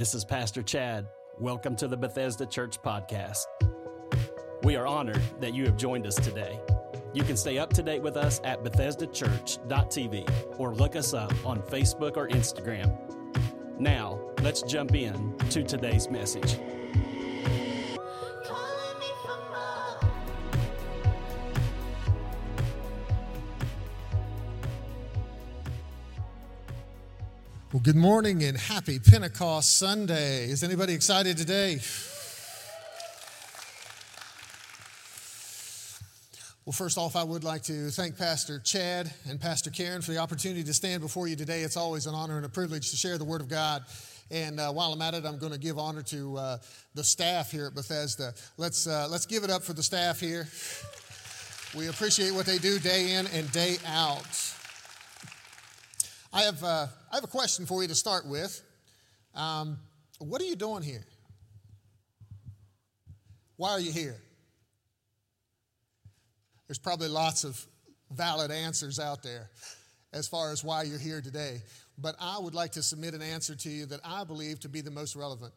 This is Pastor Chad. Welcome to the Bethesda Church Podcast. We are honored that you have joined us today. You can stay up to date with us at BethesdaChurch.tv or look us up on Facebook or Instagram. Now, let's jump in to today's message. Well, good morning and happy Pentecost Sunday. Is anybody excited today? Well, first off, I would like to thank Pastor Chad and Pastor Karen for the opportunity to stand before you today. It's always an honor and a privilege to share the Word of God. And uh, while I'm at it, I'm going to give honor to uh, the staff here at Bethesda. Let's, uh, let's give it up for the staff here. We appreciate what they do day in and day out. I have, uh, I have a question for you to start with. Um, what are you doing here? Why are you here? There's probably lots of valid answers out there as far as why you're here today. But I would like to submit an answer to you that I believe to be the most relevant.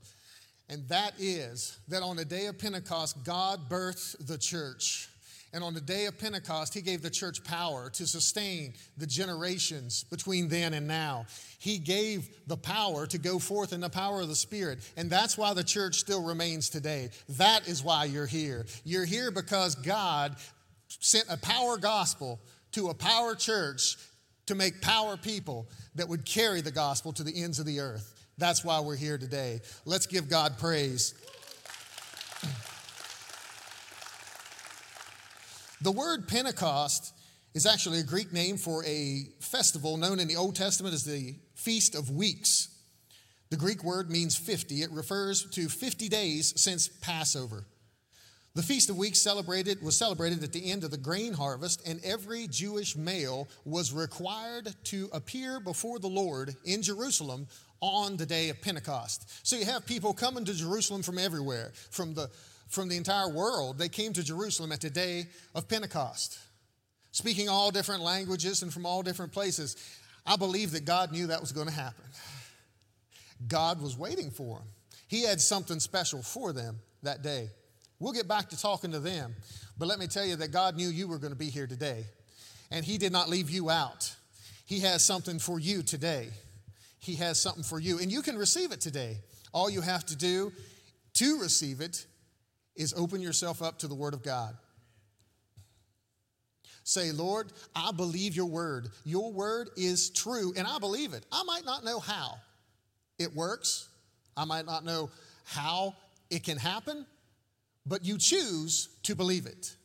And that is that on the day of Pentecost, God birthed the church. And on the day of Pentecost, he gave the church power to sustain the generations between then and now. He gave the power to go forth in the power of the Spirit. And that's why the church still remains today. That is why you're here. You're here because God sent a power gospel to a power church to make power people that would carry the gospel to the ends of the earth. That's why we're here today. Let's give God praise. The word Pentecost is actually a Greek name for a festival known in the Old Testament as the Feast of Weeks. The Greek word means 50. It refers to 50 days since Passover. The Feast of Weeks celebrated was celebrated at the end of the grain harvest, and every Jewish male was required to appear before the Lord in Jerusalem on the day of Pentecost. So you have people coming to Jerusalem from everywhere, from the from the entire world. They came to Jerusalem at the day of Pentecost, speaking all different languages and from all different places. I believe that God knew that was going to happen. God was waiting for them. He had something special for them that day. We'll get back to talking to them, but let me tell you that God knew you were going to be here today, and He did not leave you out. He has something for you today. He has something for you, and you can receive it today. All you have to do to receive it is open yourself up to the Word of God. Say, Lord, I believe your word. Your word is true, and I believe it. I might not know how it works, I might not know how it can happen, but you choose to believe it.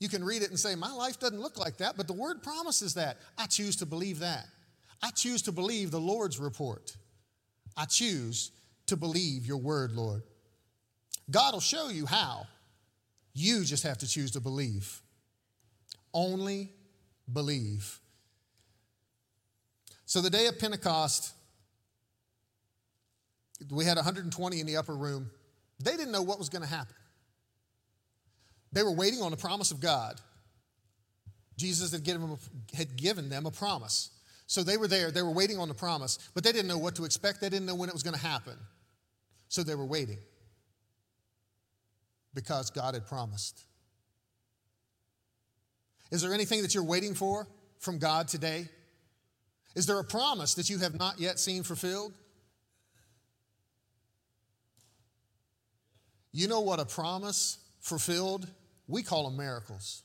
You can read it and say, My life doesn't look like that, but the word promises that. I choose to believe that. I choose to believe the Lord's report. I choose to believe your word, Lord. God will show you how. You just have to choose to believe. Only believe. So, the day of Pentecost, we had 120 in the upper room. They didn't know what was going to happen. They were waiting on the promise of God. Jesus had given, them a, had given them a promise. So they were there, they were waiting on the promise, but they didn't know what to expect. They didn't know when it was going to happen. So they were waiting because God had promised. Is there anything that you're waiting for from God today? Is there a promise that you have not yet seen fulfilled? You know what a promise fulfilled? We call them miracles.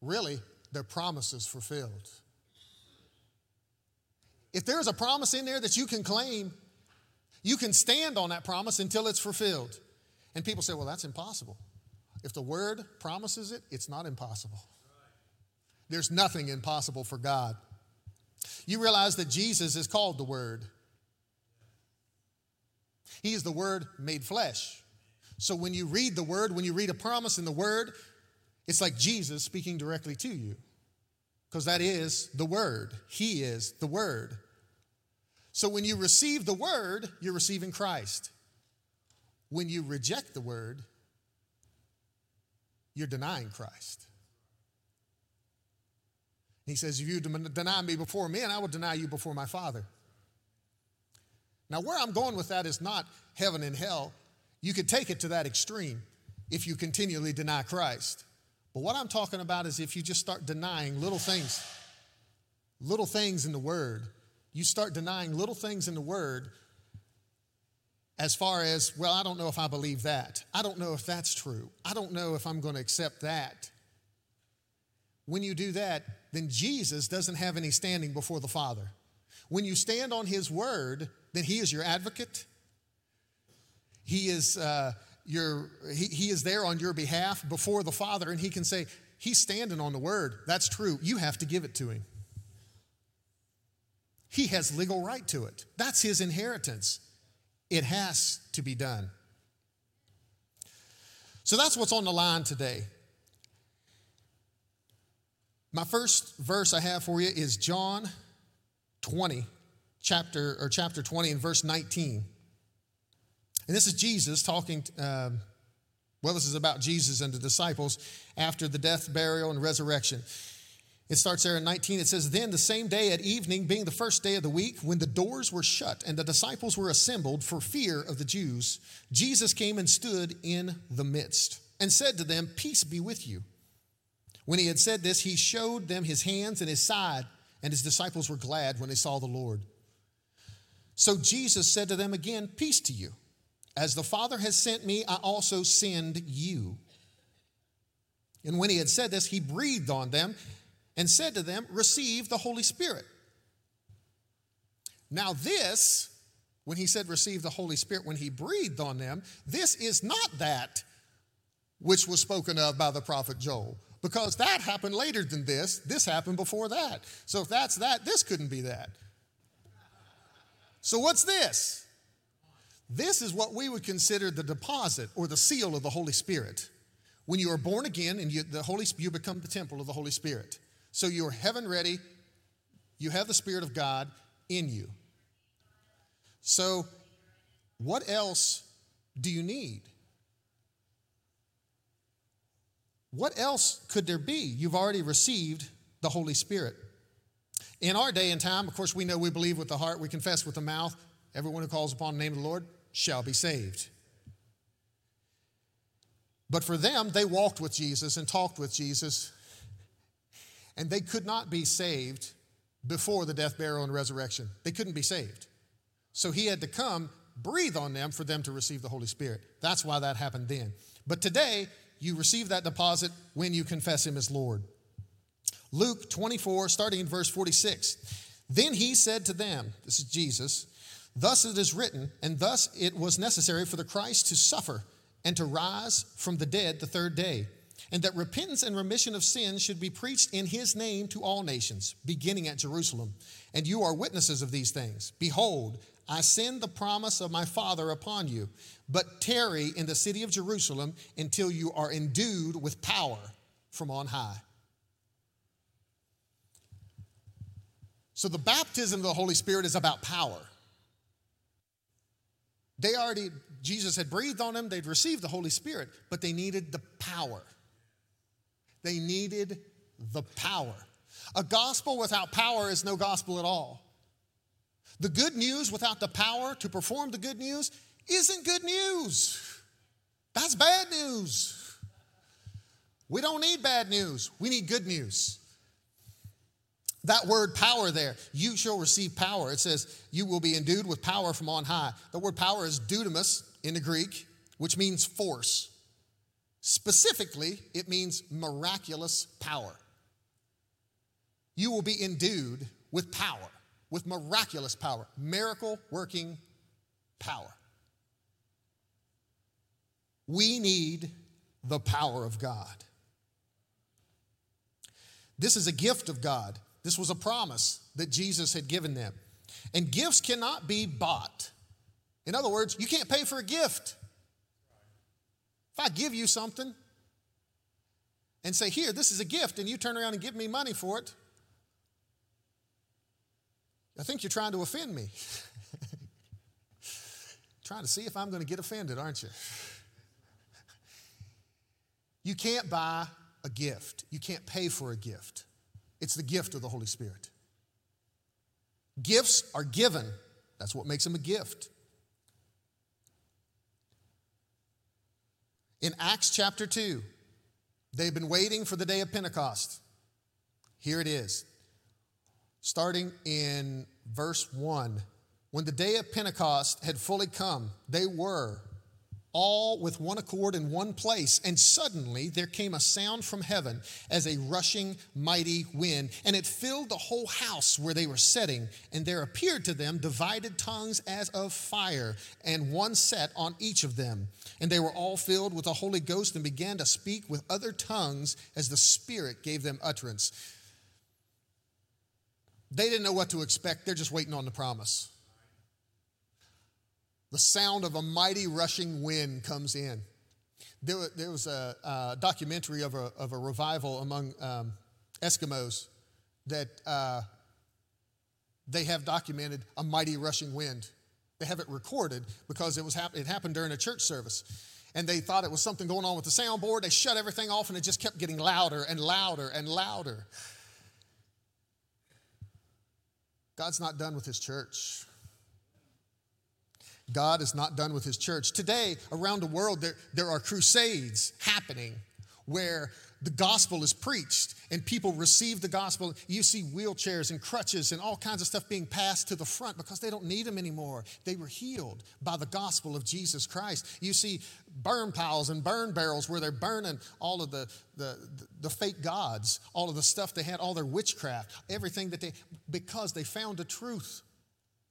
Really, they're promises fulfilled. If there's a promise in there that you can claim, you can stand on that promise until it's fulfilled. And people say, well, that's impossible. If the word promises it, it's not impossible. There's nothing impossible for God. You realize that Jesus is called the Word. He is the Word made flesh. So when you read the Word, when you read a promise in the Word, it's like Jesus speaking directly to you because that is the Word. He is the Word. So when you receive the Word, you're receiving Christ. When you reject the Word, you're denying Christ. He says, If you deny me before men, I will deny you before my Father. Now, where I'm going with that is not heaven and hell. You could take it to that extreme if you continually deny Christ. But what I'm talking about is if you just start denying little things, little things in the Word, you start denying little things in the Word as far as, well, I don't know if I believe that. I don't know if that's true. I don't know if I'm going to accept that. When you do that, then Jesus doesn't have any standing before the Father. When you stand on His Word, then He is your advocate. He is, uh, your, he, he is there on your behalf before the Father, and He can say, He's standing on the Word. That's true. You have to give it to Him. He has legal right to it. That's His inheritance. It has to be done. So that's what's on the line today. My first verse I have for you is John 20, chapter or chapter 20 and verse 19. And this is Jesus talking, uh, well, this is about Jesus and the disciples after the death, burial, and resurrection. It starts there in 19. It says, Then the same day at evening, being the first day of the week, when the doors were shut and the disciples were assembled for fear of the Jews, Jesus came and stood in the midst and said to them, Peace be with you. When he had said this, he showed them his hands and his side, and his disciples were glad when they saw the Lord. So Jesus said to them again, Peace to you. As the Father has sent me, I also send you. And when he had said this, he breathed on them and said to them, Receive the Holy Spirit. Now, this, when he said receive the Holy Spirit, when he breathed on them, this is not that which was spoken of by the prophet Joel, because that happened later than this. This happened before that. So, if that's that, this couldn't be that. So, what's this? This is what we would consider the deposit or the seal of the Holy Spirit. When you are born again and you, the Holy, you become the temple of the Holy Spirit. So you're heaven ready, you have the Spirit of God in you. So, what else do you need? What else could there be? You've already received the Holy Spirit. In our day and time, of course, we know we believe with the heart, we confess with the mouth. Everyone who calls upon the name of the Lord shall be saved. But for them, they walked with Jesus and talked with Jesus and they could not be saved before the death, burial, and resurrection. They couldn't be saved. So he had to come, breathe on them for them to receive the Holy Spirit. That's why that happened then. But today, you receive that deposit when you confess him as Lord. Luke 24, starting in verse 46. Then he said to them, This is Jesus, Thus it is written, and thus it was necessary for the Christ to suffer and to rise from the dead the third day and that repentance and remission of sins should be preached in his name to all nations, beginning at Jerusalem. And you are witnesses of these things. Behold, I send the promise of my Father upon you, but tarry in the city of Jerusalem until you are endued with power from on high. So the baptism of the Holy Spirit is about power. They already, Jesus had breathed on them, they'd received the Holy Spirit, but they needed the power. They needed the power. A gospel without power is no gospel at all. The good news without the power to perform the good news isn't good news. That's bad news. We don't need bad news, we need good news. That word power there, you shall receive power. It says, you will be endued with power from on high. The word power is dunamis in the Greek, which means force. Specifically, it means miraculous power. You will be endued with power, with miraculous power, miracle working power. We need the power of God. This is a gift of God. This was a promise that Jesus had given them. And gifts cannot be bought. In other words, you can't pay for a gift. If I give you something and say, Here, this is a gift, and you turn around and give me money for it, I think you're trying to offend me. trying to see if I'm going to get offended, aren't you? You can't buy a gift, you can't pay for a gift. It's the gift of the Holy Spirit. Gifts are given That's what makes them a gift. In Acts chapter 2, they've been waiting for the day of Pentecost. Here it is. Starting in verse 1. When the day of Pentecost had fully come, they were all with one accord in one place. And suddenly there came a sound from heaven as a rushing mighty wind, and it filled the whole house where they were sitting. And there appeared to them divided tongues as of fire, and one set on each of them. And they were all filled with the Holy Ghost and began to speak with other tongues as the Spirit gave them utterance. They didn't know what to expect, they're just waiting on the promise the sound of a mighty rushing wind comes in. There, there was a, a, documentary of a, of a revival among um, Eskimos that uh, they have documented a mighty rushing wind. They have it recorded because it, was hap- it happened during a church service. And they thought it was something going on with the soundboard. They shut everything off and it just kept getting louder and louder and louder. God's not done with his church. God is not done with his church. Today, around the world, there, there are crusades happening where the gospel is preached and people receive the gospel. You see wheelchairs and crutches and all kinds of stuff being passed to the front because they don't need them anymore. They were healed by the gospel of Jesus Christ. You see burn piles and burn barrels where they're burning all of the, the, the fake gods, all of the stuff they had, all their witchcraft, everything that they, because they found the truth,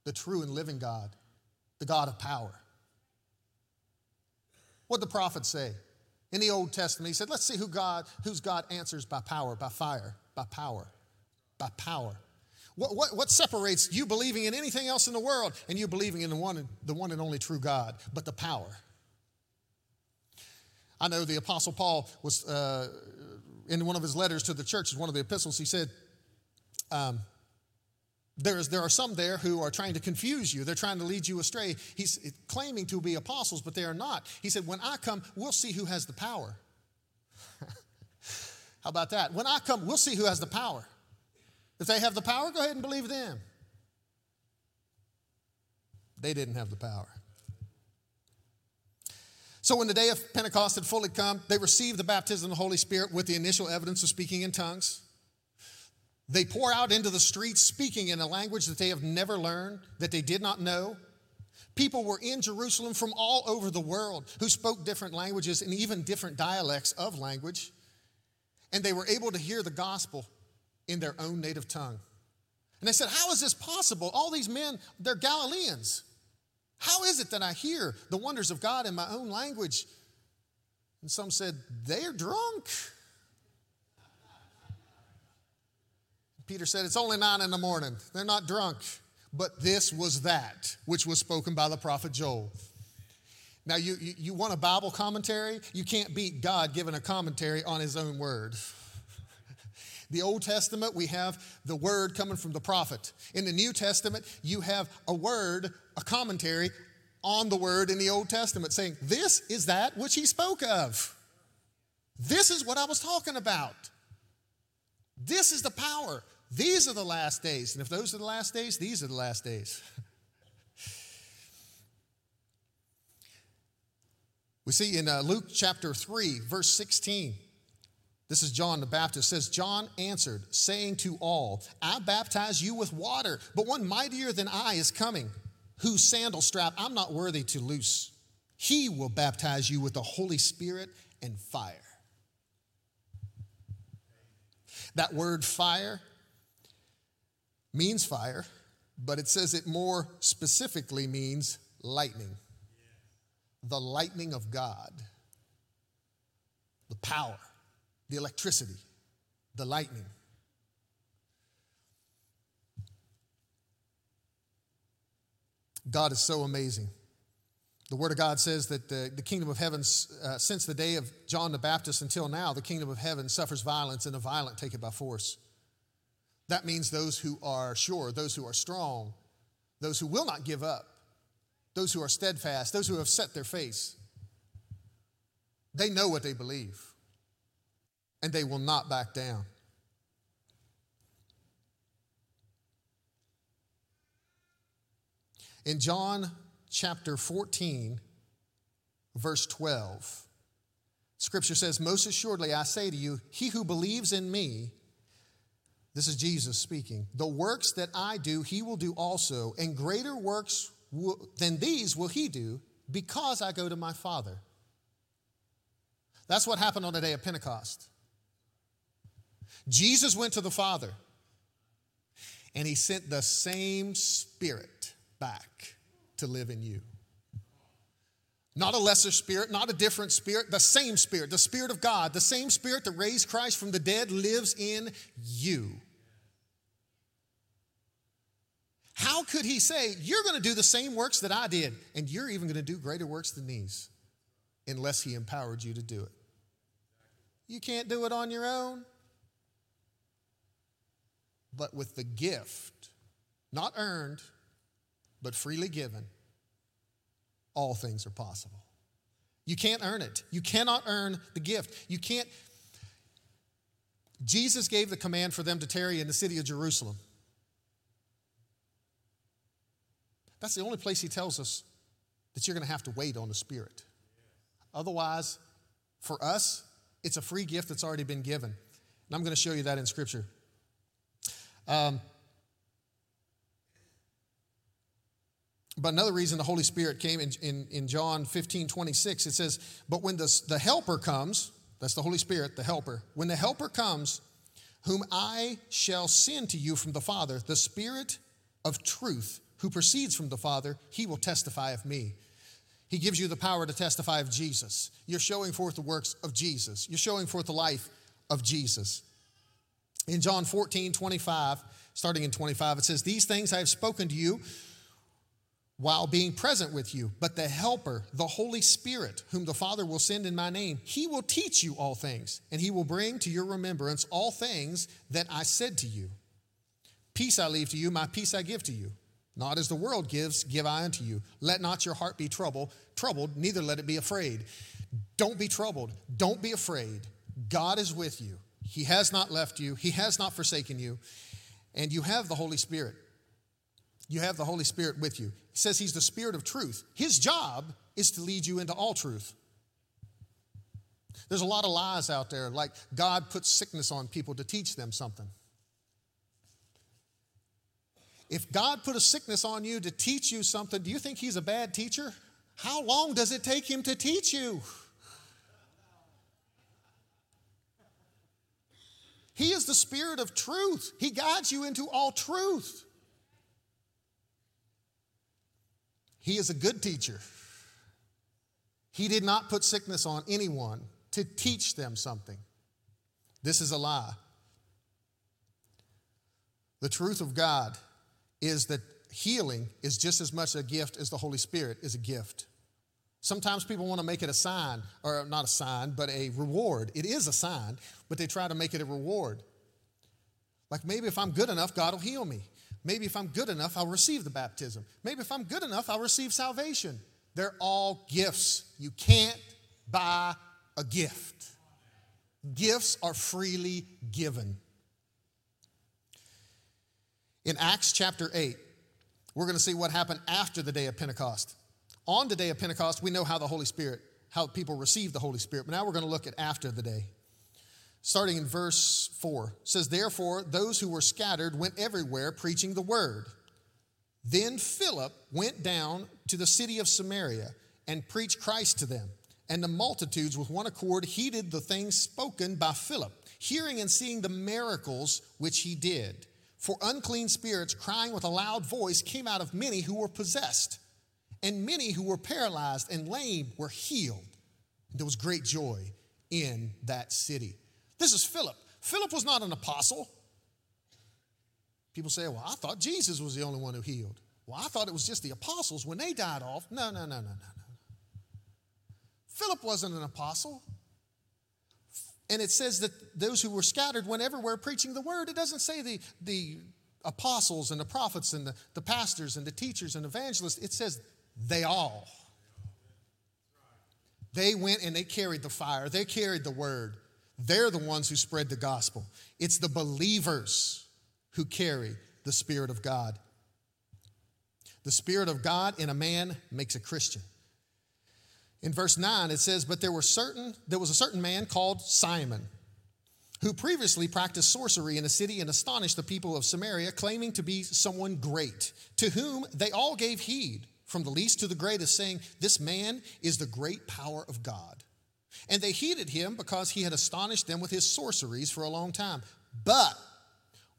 the true and living God the God of power. What the prophet say? In the Old Testament, he said, let's see who God, whose God answers by power, by fire, by power, by power. What, what, what separates you believing in anything else in the world and you believing in the one, the one and only true God, but the power? I know the Apostle Paul was, uh, in one of his letters to the churches, one of the epistles, he said, um, there's, there are some there who are trying to confuse you. They're trying to lead you astray. He's claiming to be apostles, but they are not. He said, When I come, we'll see who has the power. How about that? When I come, we'll see who has the power. If they have the power, go ahead and believe them. They didn't have the power. So, when the day of Pentecost had fully come, they received the baptism of the Holy Spirit with the initial evidence of speaking in tongues. They pour out into the streets speaking in a language that they have never learned, that they did not know. People were in Jerusalem from all over the world who spoke different languages and even different dialects of language. And they were able to hear the gospel in their own native tongue. And they said, How is this possible? All these men, they're Galileans. How is it that I hear the wonders of God in my own language? And some said, They're drunk. Peter said, It's only nine in the morning. They're not drunk. But this was that which was spoken by the prophet Joel. Now, you, you, you want a Bible commentary? You can't beat God giving a commentary on his own word. The Old Testament, we have the word coming from the prophet. In the New Testament, you have a word, a commentary on the word in the Old Testament saying, This is that which he spoke of. This is what I was talking about. This is the power. These are the last days. And if those are the last days, these are the last days. we see in uh, Luke chapter 3, verse 16. This is John the Baptist says, John answered, saying to all, I baptize you with water, but one mightier than I is coming, whose sandal strap I'm not worthy to loose. He will baptize you with the Holy Spirit and fire. That word fire means fire, but it says it more specifically means lightning. The lightning of God, the power, the electricity, the lightning. God is so amazing. The Word of God says that the, the kingdom of heaven, uh, since the day of John the Baptist until now, the kingdom of heaven suffers violence and the violent take it by force. That means those who are sure, those who are strong, those who will not give up, those who are steadfast, those who have set their face. They know what they believe, and they will not back down. In John chapter 14, verse 12, scripture says, Most assuredly I say to you, he who believes in me, this is Jesus speaking, the works that I do, he will do also, and greater works than these will he do, because I go to my Father. That's what happened on the day of Pentecost. Jesus went to the Father and he sent the same Spirit back to live in you. Not a lesser spirit, not a different spirit, the same spirit, the Spirit of God, the same Spirit that raised Christ from the dead lives in you. How could he say, You're going to do the same works that I did, and you're even going to do greater works than these, unless he empowered you to do it? You can't do it on your own. But with the gift, not earned, but freely given, all things are possible. You can't earn it. You cannot earn the gift. You can't. Jesus gave the command for them to tarry in the city of Jerusalem. That's the only place he tells us that you're going to have to wait on the Spirit. Otherwise, for us, it's a free gift that's already been given. And I'm going to show you that in Scripture. Um, but another reason the Holy Spirit came in, in, in, John 15 26, it says, But when the, the Helper comes, that's the Holy Spirit, the Helper, when the Helper comes, whom I shall send to you from the Father, the Spirit of truth who proceeds from the Father, he will testify of me. He gives you the power to testify of Jesus. You're showing forth the works of Jesus. You're showing forth the life of Jesus. In John 14, 25, starting in 25, it says, These things I have spoken to you while being present with you. But the Helper, the Holy Spirit, whom the Father will send in my name, he will teach you all things, and he will bring to your remembrance all things that I said to you. Peace I leave to you, my peace I give to you. Not as the world gives, give I unto you. Let not your heart be troubled, troubled, neither let it be afraid. Don't be troubled. Don't be afraid. God is with you. He has not left you, He has not forsaken you, and you have the Holy Spirit. You have the Holy Spirit with you. Says He's the Spirit of truth. His job is to lead you into all truth. There's a lot of lies out there, like God puts sickness on people to teach them something. If God put a sickness on you to teach you something, do you think He's a bad teacher? How long does it take Him to teach you? He is the Spirit of truth. He guides you into all truth. He is a good teacher. He did not put sickness on anyone to teach them something. This is a lie. The truth of God is that healing is just as much a gift as the Holy Spirit is a gift. Sometimes people want to make it a sign, or not a sign, but a reward. It is a sign, but they try to make it a reward. Like maybe if I'm good enough, God will heal me. Maybe if I'm good enough, I'll receive the baptism. Maybe if I'm good enough, I'll receive salvation. They're all gifts. You can't buy a gift. Gifts are freely given. In Acts chapter 8, we're going to see what happened after the day of Pentecost. On the day of Pentecost, we know how the Holy Spirit, how people received the Holy Spirit, but now we're going to look at after the day. Starting in verse 4 says, Therefore, those who were scattered went everywhere preaching the word. Then Philip went down to the city of Samaria and preached Christ to them. And the multitudes with one accord heeded the things spoken by Philip, hearing and seeing the miracles which he did. For unclean spirits, crying with a loud voice, came out of many who were possessed, and many who were paralyzed and lame were healed. There was great joy in that city. This is Philip. Philip was not an apostle. People say, well, I thought Jesus was the only one who healed. Well, I thought it was just the apostles when they died off. No, no, no, no, no, no. Philip wasn't an apostle. And it says that those who were scattered went everywhere preaching the word. It doesn't say the, the apostles and the prophets and the, the pastors and the teachers and evangelists. It says they all. They went and they carried the fire, they carried the word. They're the ones who spread the gospel. It's the believers who carry the Spirit of God. The Spirit of God in a man makes a Christian. In verse 9, it says, But there were certain, there was a certain man called Simon, who previously practiced sorcery in a city and astonished the people of Samaria, claiming to be someone great, to whom they all gave heed, from the least to the greatest, saying, This man is the great power of God. And they heeded him because he had astonished them with his sorceries for a long time. But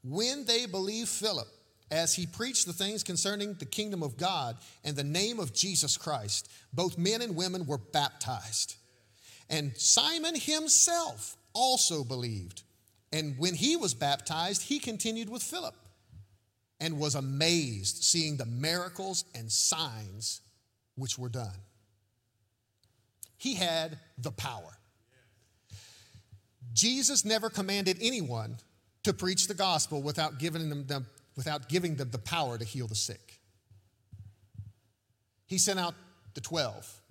when they believed Philip, as he preached the things concerning the kingdom of God and the name of Jesus Christ, both men and women were baptized. And Simon himself also believed. And when he was baptized, he continued with Philip and was amazed seeing the miracles and signs which were done. He had the power. Jesus never commanded anyone to preach the gospel without giving them the, without giving them the power to heal the sick. He sent out the 12.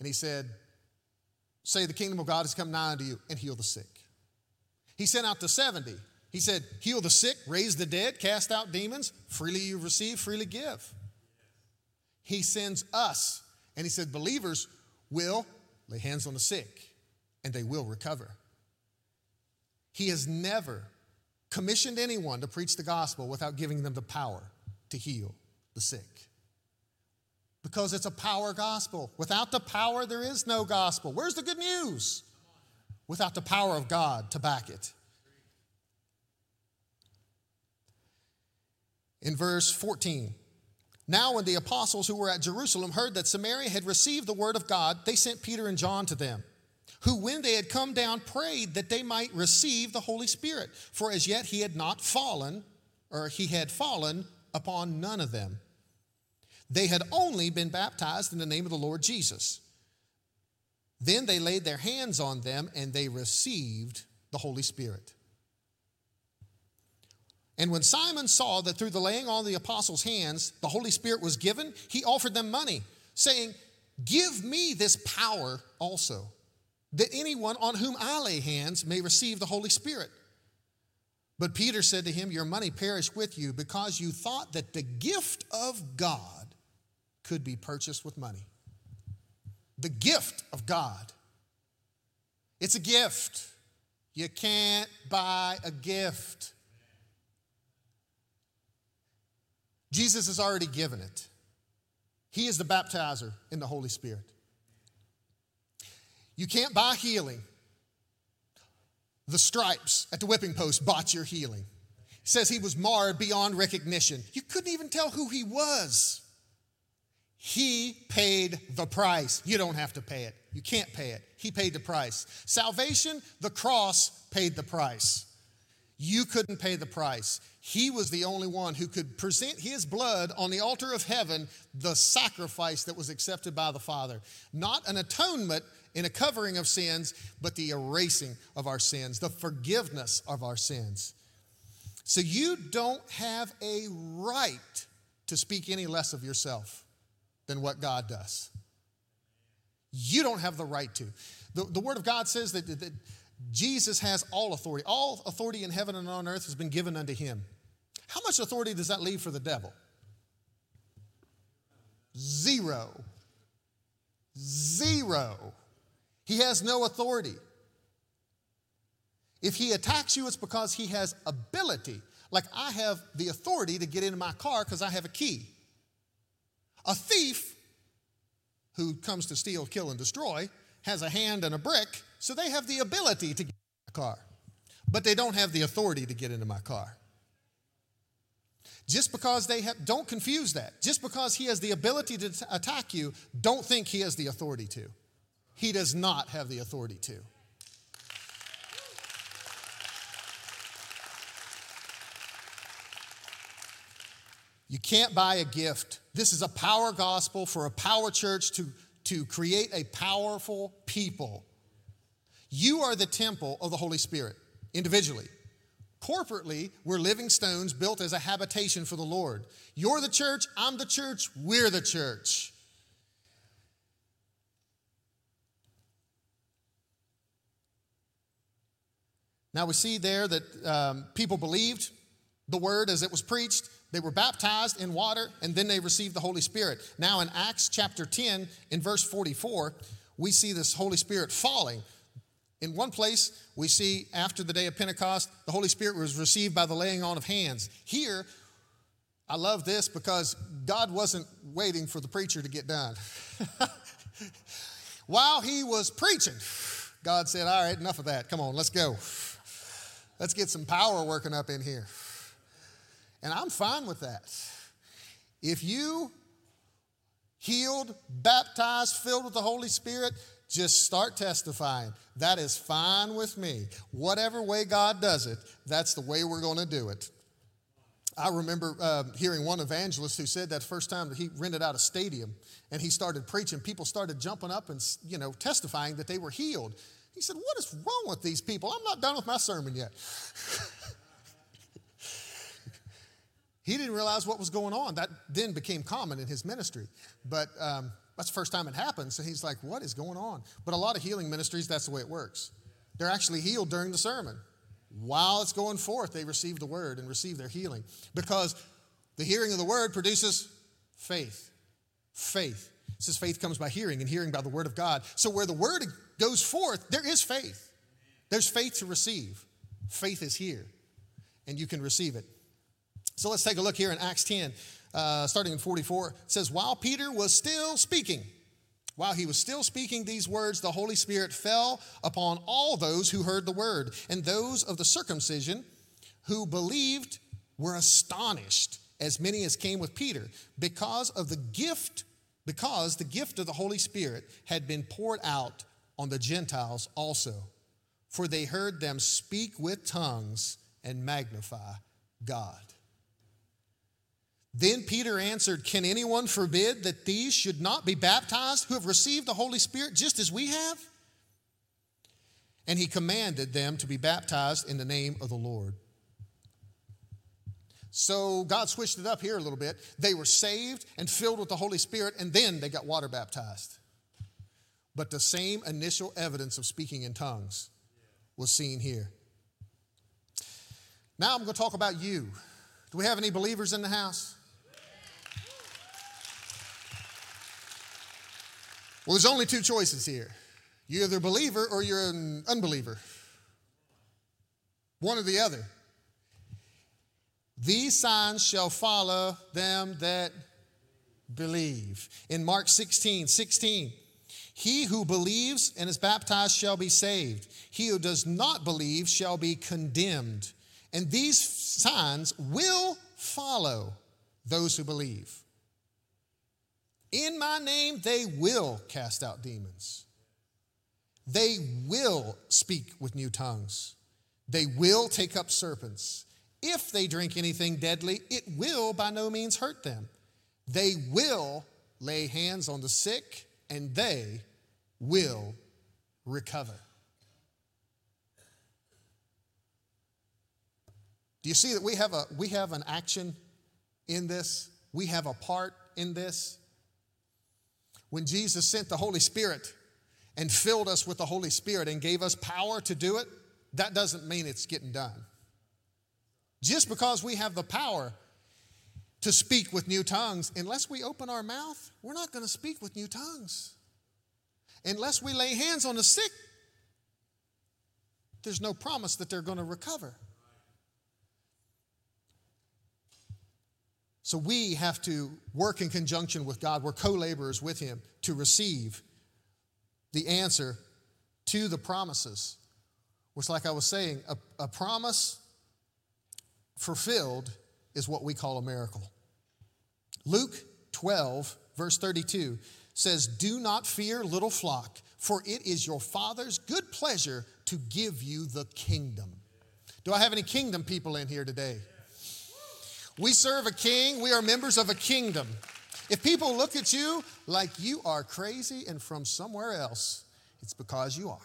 And he said, Say, the kingdom of God has come nigh unto you, and heal the sick. He sent out the 70. He said, Heal the sick, raise the dead, cast out demons. Freely you receive, freely give. He sends us, and he said, Believers will lay hands on the sick, and they will recover. He has never commissioned anyone to preach the gospel without giving them the power to heal the sick. Because it's a power gospel. Without the power, there is no gospel. Where's the good news? Without the power of God to back it. In verse 14, now when the apostles who were at Jerusalem heard that Samaria had received the word of God, they sent Peter and John to them who, when they had come down, prayed that they might receive the Holy Spirit. For as yet he had not fallen, or he had fallen upon none of them. They had only been baptized in the name of the Lord Jesus. Then they laid their hands on them and they received the Holy Spirit. And when Simon saw that through the laying on of the apostles' hands the Holy Spirit was given, he offered them money, saying, Give me this power also that anyone on whom I lay hands may receive the Holy Spirit. But Peter said to him, Your money perish with you because you thought that the gift of God could be purchased with money. The gift of God. It's a gift. You can't buy a gift. Jesus has already given it. He is the baptizer in the Holy Spirit. You can't buy healing. The stripes at the whipping post bought your healing. He says he was marred beyond recognition. You couldn't even tell who he was. He paid the price. You don't have to pay it. You can't pay it. He paid the price. Salvation, the cross paid the price. You couldn't pay the price. He was the only one who could present his blood on the altar of heaven, the sacrifice that was accepted by the Father. Not an atonement in a covering of sins, but the erasing of our sins, the forgiveness of our sins. So you don't have a right to speak any less of yourself than what God does. You don't have the right to. The, the Word of God says that, that Jesus has all authority. All authority in heaven and on earth has been given unto him. How much authority does that leave for the devil? Zero. Zero. He has no authority. If he attacks you, it's because he has ability. Like I have the authority to get into my car because I have a key. A thief who comes to steal, kill, and destroy has a hand and a brick, so they have the ability to get in my car. But they don't have the authority to get into my car. Just because they have, don't confuse that. Just because he has the ability to attack you, don't think he has the authority to he does not have the authority to. You can't buy a gift. This is a power gospel for a power church to, to create a powerful people. You are the temple of the Holy Spirit individually. Corporately, we're living stones built as a habitation for the Lord. You're the church, I'm the church, we're the church. Now we see there that um, people believed the word as it was preached. They were baptized in water and then they received the Holy Spirit. Now, in Acts chapter 10, in verse 44, we see this Holy Spirit falling. In one place, we see after the day of Pentecost, the Holy Spirit was received by the laying on of hands. Here, I love this because God wasn't waiting for the preacher to get done. While he was preaching, God said, All right, enough of that. Come on, let's go. Let's get some power working up in here. And I'm fine with that. If you healed, baptized, filled with the Holy Spirit, just start testifying. That is fine with me. Whatever way God does it, that's the way we're going to do it. I remember uh, hearing one evangelist who said that first time that he rented out a stadium and he started preaching, people started jumping up and you know testifying that they were healed. He said, "What is wrong with these people? I'm not done with my sermon yet." he didn't realize what was going on. That then became common in his ministry, but um, that's the first time it happened. So he's like, "What is going on?" But a lot of healing ministries, that's the way it works. They're actually healed during the sermon. While it's going forth, they receive the word and receive their healing because the hearing of the word produces faith. Faith. It says faith comes by hearing, and hearing by the word of God. So where the word goes forth, there is faith. There's faith to receive. Faith is here, and you can receive it. So let's take a look here in Acts 10, uh, starting in 44. It says, While Peter was still speaking, while he was still speaking these words, the Holy Spirit fell upon all those who heard the word, and those of the circumcision who believed were astonished, as many as came with Peter, because of the gift, because the gift of the Holy Spirit had been poured out on the Gentiles also. For they heard them speak with tongues and magnify God. Then Peter answered, Can anyone forbid that these should not be baptized who have received the Holy Spirit just as we have? And he commanded them to be baptized in the name of the Lord. So God switched it up here a little bit. They were saved and filled with the Holy Spirit, and then they got water baptized. But the same initial evidence of speaking in tongues was seen here. Now I'm going to talk about you. Do we have any believers in the house? Well, there's only two choices here you're either a believer or you're an unbeliever. One or the other. These signs shall follow them that believe. In Mark 16, 16, he who believes and is baptized shall be saved. He who does not believe shall be condemned. And these signs will follow those who believe. In my name, they will cast out demons. They will speak with new tongues. They will take up serpents. If they drink anything deadly, it will by no means hurt them. They will lay hands on the sick and they will recover. Do you see that we have, a, we have an action in this? We have a part in this? When Jesus sent the Holy Spirit and filled us with the Holy Spirit and gave us power to do it, that doesn't mean it's getting done. Just because we have the power to speak with new tongues, unless we open our mouth, we're not going to speak with new tongues. Unless we lay hands on the sick, there's no promise that they're going to recover. So we have to work in conjunction with God. We're co laborers with Him to receive the answer to the promises. Which, like I was saying, a, a promise fulfilled is what we call a miracle. Luke 12, verse 32 says, Do not fear, little flock, for it is your Father's good pleasure to give you the kingdom. Do I have any kingdom people in here today? We serve a king, we are members of a kingdom. If people look at you like you are crazy and from somewhere else, it's because you are.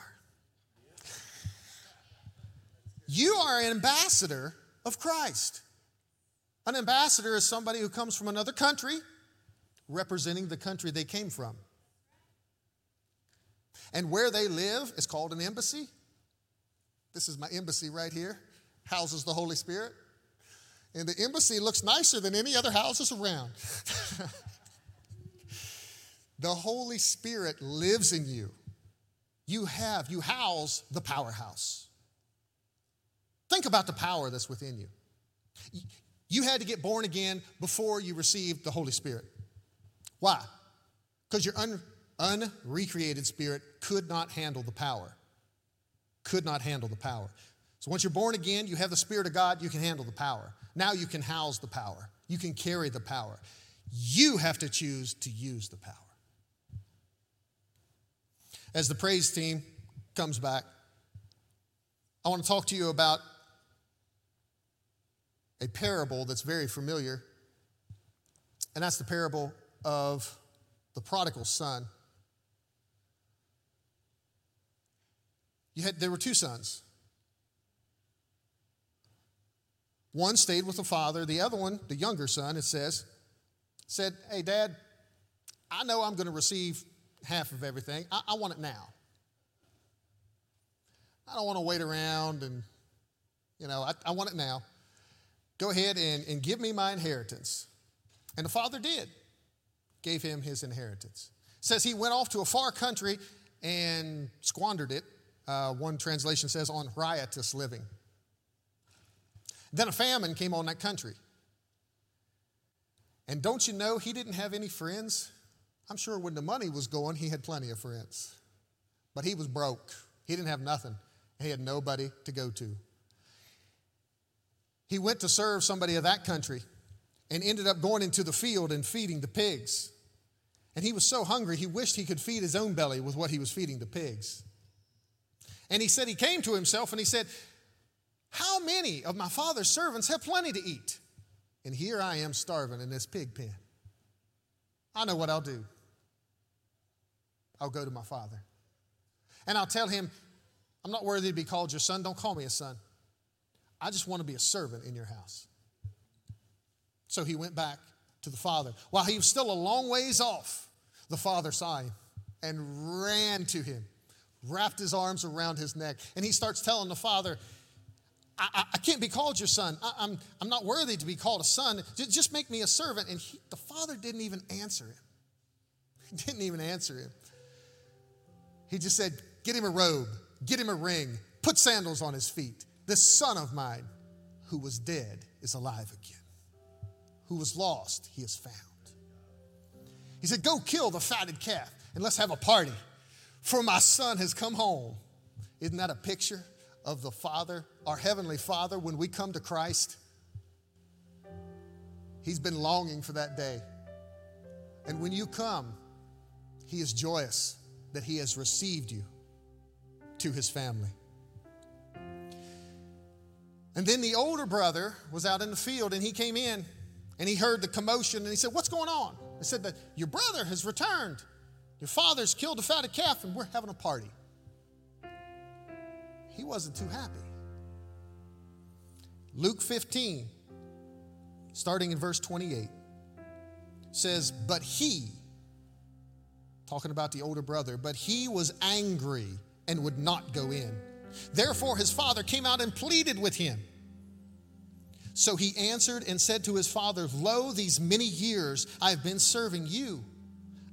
You are an ambassador of Christ. An ambassador is somebody who comes from another country representing the country they came from. And where they live is called an embassy. This is my embassy right here, houses the Holy Spirit. And the embassy looks nicer than any other houses around. the Holy Spirit lives in you. You have, you house the powerhouse. Think about the power that's within you. You had to get born again before you received the Holy Spirit. Why? Because your un, unrecreated spirit could not handle the power. Could not handle the power. So once you're born again, you have the Spirit of God, you can handle the power. Now you can house the power, you can carry the power. You have to choose to use the power. As the praise team comes back, I want to talk to you about a parable that's very familiar, and that's the parable of the prodigal son. You had, there were two sons. One stayed with the father, the other one, the younger son, it says, said, Hey, dad, I know I'm going to receive half of everything. I, I want it now. I don't want to wait around and, you know, I, I want it now. Go ahead and, and give me my inheritance. And the father did, gave him his inheritance. It says he went off to a far country and squandered it. Uh, one translation says on riotous living. Then a famine came on that country. And don't you know he didn't have any friends? I'm sure when the money was going, he had plenty of friends. But he was broke. He didn't have nothing. He had nobody to go to. He went to serve somebody of that country and ended up going into the field and feeding the pigs. And he was so hungry, he wished he could feed his own belly with what he was feeding the pigs. And he said, he came to himself and he said, How many of my father's servants have plenty to eat? And here I am starving in this pig pen. I know what I'll do. I'll go to my father. And I'll tell him, I'm not worthy to be called your son. Don't call me a son. I just want to be a servant in your house. So he went back to the father. While he was still a long ways off, the father saw him and ran to him, wrapped his arms around his neck, and he starts telling the father, I, I, I can't be called your son. I, am I'm, I'm not worthy to be called a son. Just make me a servant. And he, the father didn't even answer him. He didn't even answer him. He just said, Get him a robe, get him a ring, put sandals on his feet. This son of mine who was dead is alive again. Who was lost, he is found. He said, Go kill the fatted calf and let's have a party, for my son has come home. Isn't that a picture of the Father, our Heavenly Father, when we come to Christ? He's been longing for that day. And when you come, He is joyous that He has received you to His family. And then the older brother was out in the field and he came in and he heard the commotion and he said, What's going on? I said that your brother has returned. Your father's killed a fatted calf and we're having a party. He wasn't too happy. Luke 15, starting in verse 28, says, But he, talking about the older brother, but he was angry and would not go in. Therefore, his father came out and pleaded with him. So he answered and said to his father, Lo, these many years I have been serving you.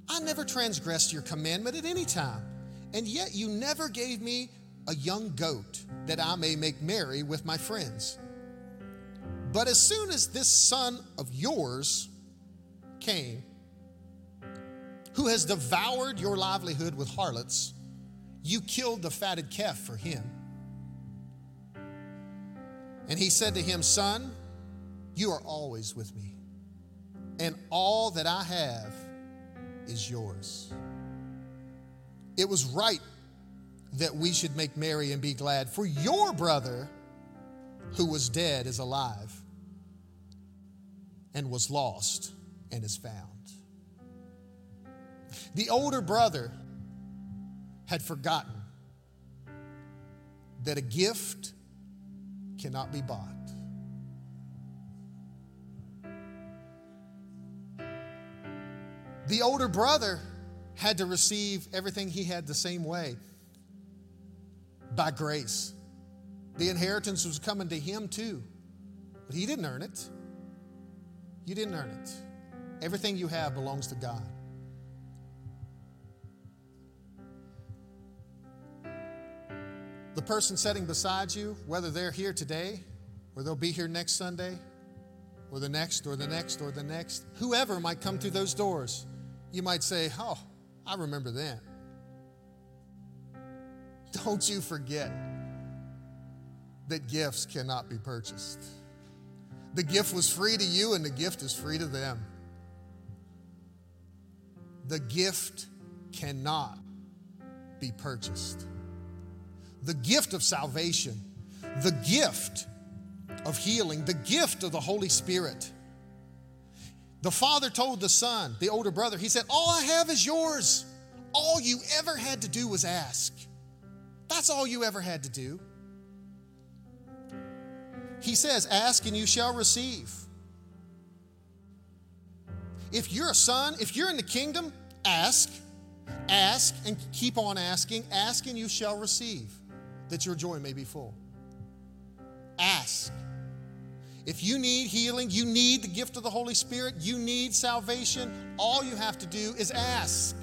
I never transgressed your commandment at any time, and yet you never gave me a young goat that I may make merry with my friends. But as soon as this son of yours came, who has devoured your livelihood with harlots, you killed the fatted calf for him. And he said to him, Son, you are always with me, and all that I have is yours. It was right that we should make merry and be glad, for your brother who was dead is alive, and was lost and is found. The older brother had forgotten that a gift cannot be bought. The older brother had to receive everything he had the same way by grace. The inheritance was coming to him too But he didn't earn it. You didn't earn it. Everything you have belongs to God. The person sitting beside you, whether they're here today or they'll be here next Sunday or the next or the next or the next, whoever might come through those doors, you might say, Oh, I remember then. Don't you forget that gifts cannot be purchased. The gift was free to you, and the gift is free to them. The gift cannot be purchased. The gift of salvation, the gift of healing, the gift of the Holy Spirit. The father told the son, the older brother, he said, All I have is yours. All you ever had to do was ask. That's all you ever had to do. He says, Ask and you shall receive. If you're a son, if you're in the kingdom, ask, ask, and keep on asking. Ask and you shall receive, that your joy may be full. Ask. If you need healing, you need the gift of the Holy Spirit, you need salvation, all you have to do is ask.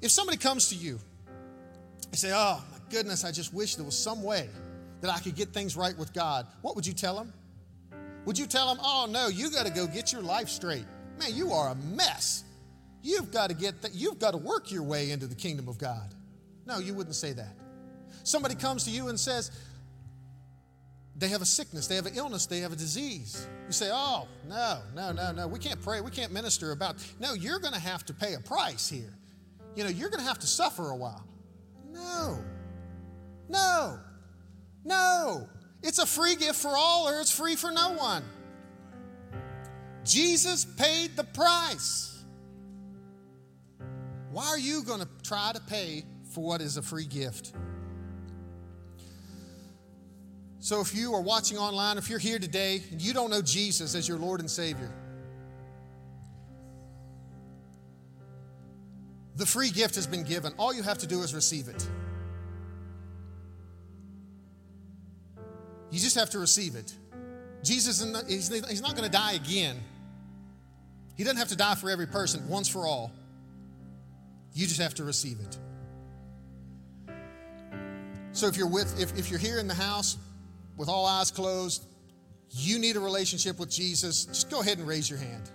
If somebody comes to you and say, Oh my goodness, I just wish there was some way that I could get things right with God, what would you tell them? Would you tell them, Oh no, you got to go get your life straight? Man, you are a mess. You've got to get that, you've got to work your way into the kingdom of God. No, you wouldn't say that. Somebody comes to you and says, they have a sickness, they have an illness, they have a disease. You say, Oh, no, no, no, no, we can't pray, we can't minister about. No, you're going to have to pay a price here. You know, you're going to have to suffer a while. No, no, no. It's a free gift for all, or it's free for no one. Jesus paid the price. Why are you going to try to pay for what is a free gift? So, if you are watching online, if you're here today and you don't know Jesus as your Lord and Savior, the free gift has been given. All you have to do is receive it. You just have to receive it. Jesus, he's not going to die again. He doesn't have to die for every person, once for all. You just have to receive it. So if you're with, if, if you're here in the house, with all eyes closed, you need a relationship with Jesus, just go ahead and raise your hand.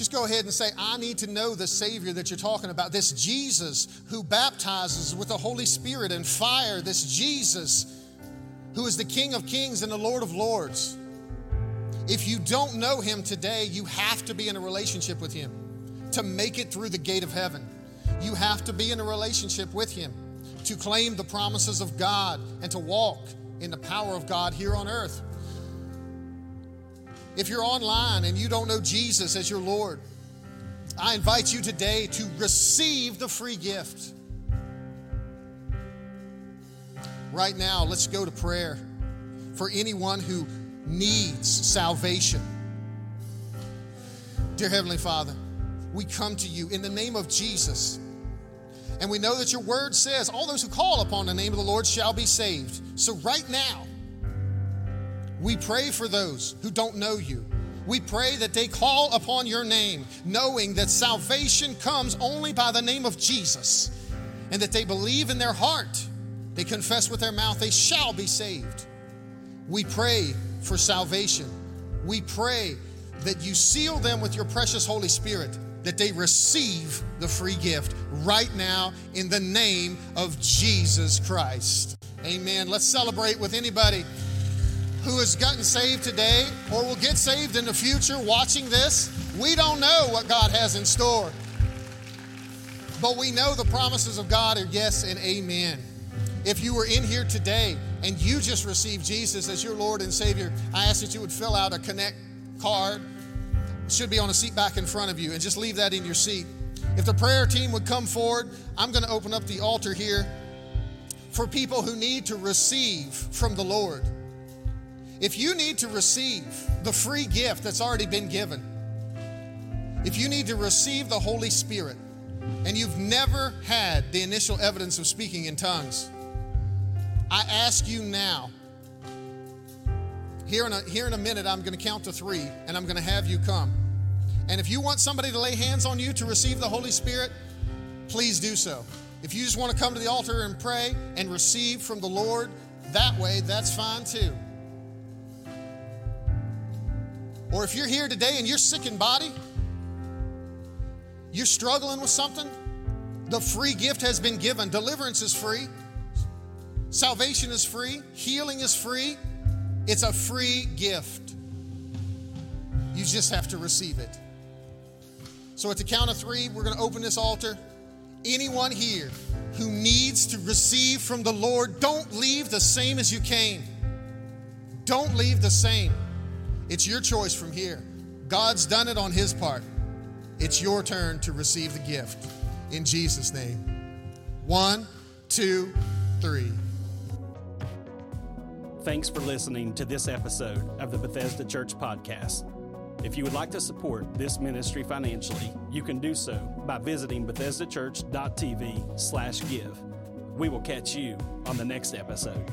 Just go ahead and say, I need to know the Savior that you're talking about, this Jesus who baptizes with the Holy Spirit and fire, this Jesus who is the King of Kings and the Lord of Lords. If you don't know him today, you have to be in a relationship with him to make it through the gate of heaven. You have to be in a relationship with him to claim the promises of God and to walk in the power of God here on earth. If you're online and you don't know Jesus as your Lord, I invite you today to receive the free gift. Right now, let's go to prayer for anyone who needs salvation. Dear Heavenly Father, we come to you in the name of Jesus. And we know that your word says, All those who call upon the name of the Lord shall be saved. So, right now, we pray for those who don't know you. We pray that they call upon your name, knowing that salvation comes only by the name of Jesus, and that they believe in their heart, they confess with their mouth, they shall be saved. We pray for salvation. We pray that you seal them with your precious Holy Spirit that they receive the free gift right now in the name of Jesus Christ. Amen. Let's celebrate with anybody who has gotten saved today or will get saved in the future watching this. We don't know what God has in store, but we know the promises of God are yes and amen. If you were in here today and you just received Jesus as your Lord and Savior, I ask that you would fill out a Connect card It should be on a seat back in front of you, and just leave that in your seat. If the prayer team would come forward, I'm going to open up the altar here for people who need to receive from the Lord. If you need to receive the free gift that's already been given, if you need to receive the Holy Spirit, and you've never had the initial evidence of speaking in tongues, I ask you now here in a, here in a minute, I'm going to count to three and I'm going to have you come. And if you want somebody to lay hands on you to receive the Holy Spirit, please do so. If you just want to come to the altar and pray and receive from the Lord that way, that's fine too. Or if you're here today and you're sick in body, you're struggling with something, the free gift has been given. Deliverance is free, salvation is free, healing is free. It's a free gift. You just have to receive it. So, at the count of three, we're going to open this altar. Anyone here who needs to receive from the Lord, don't leave the same as you came. Don't leave the same. It's your choice from here. God's done it on His part. It's your turn to receive the gift. In Jesus' name. One, two, three. Thanks for listening to this episode of the Bethesda Church Podcast. If you would like to support this ministry financially, you can do so by visiting BethesdaChurch.tv slash give. We will catch you on the next episode.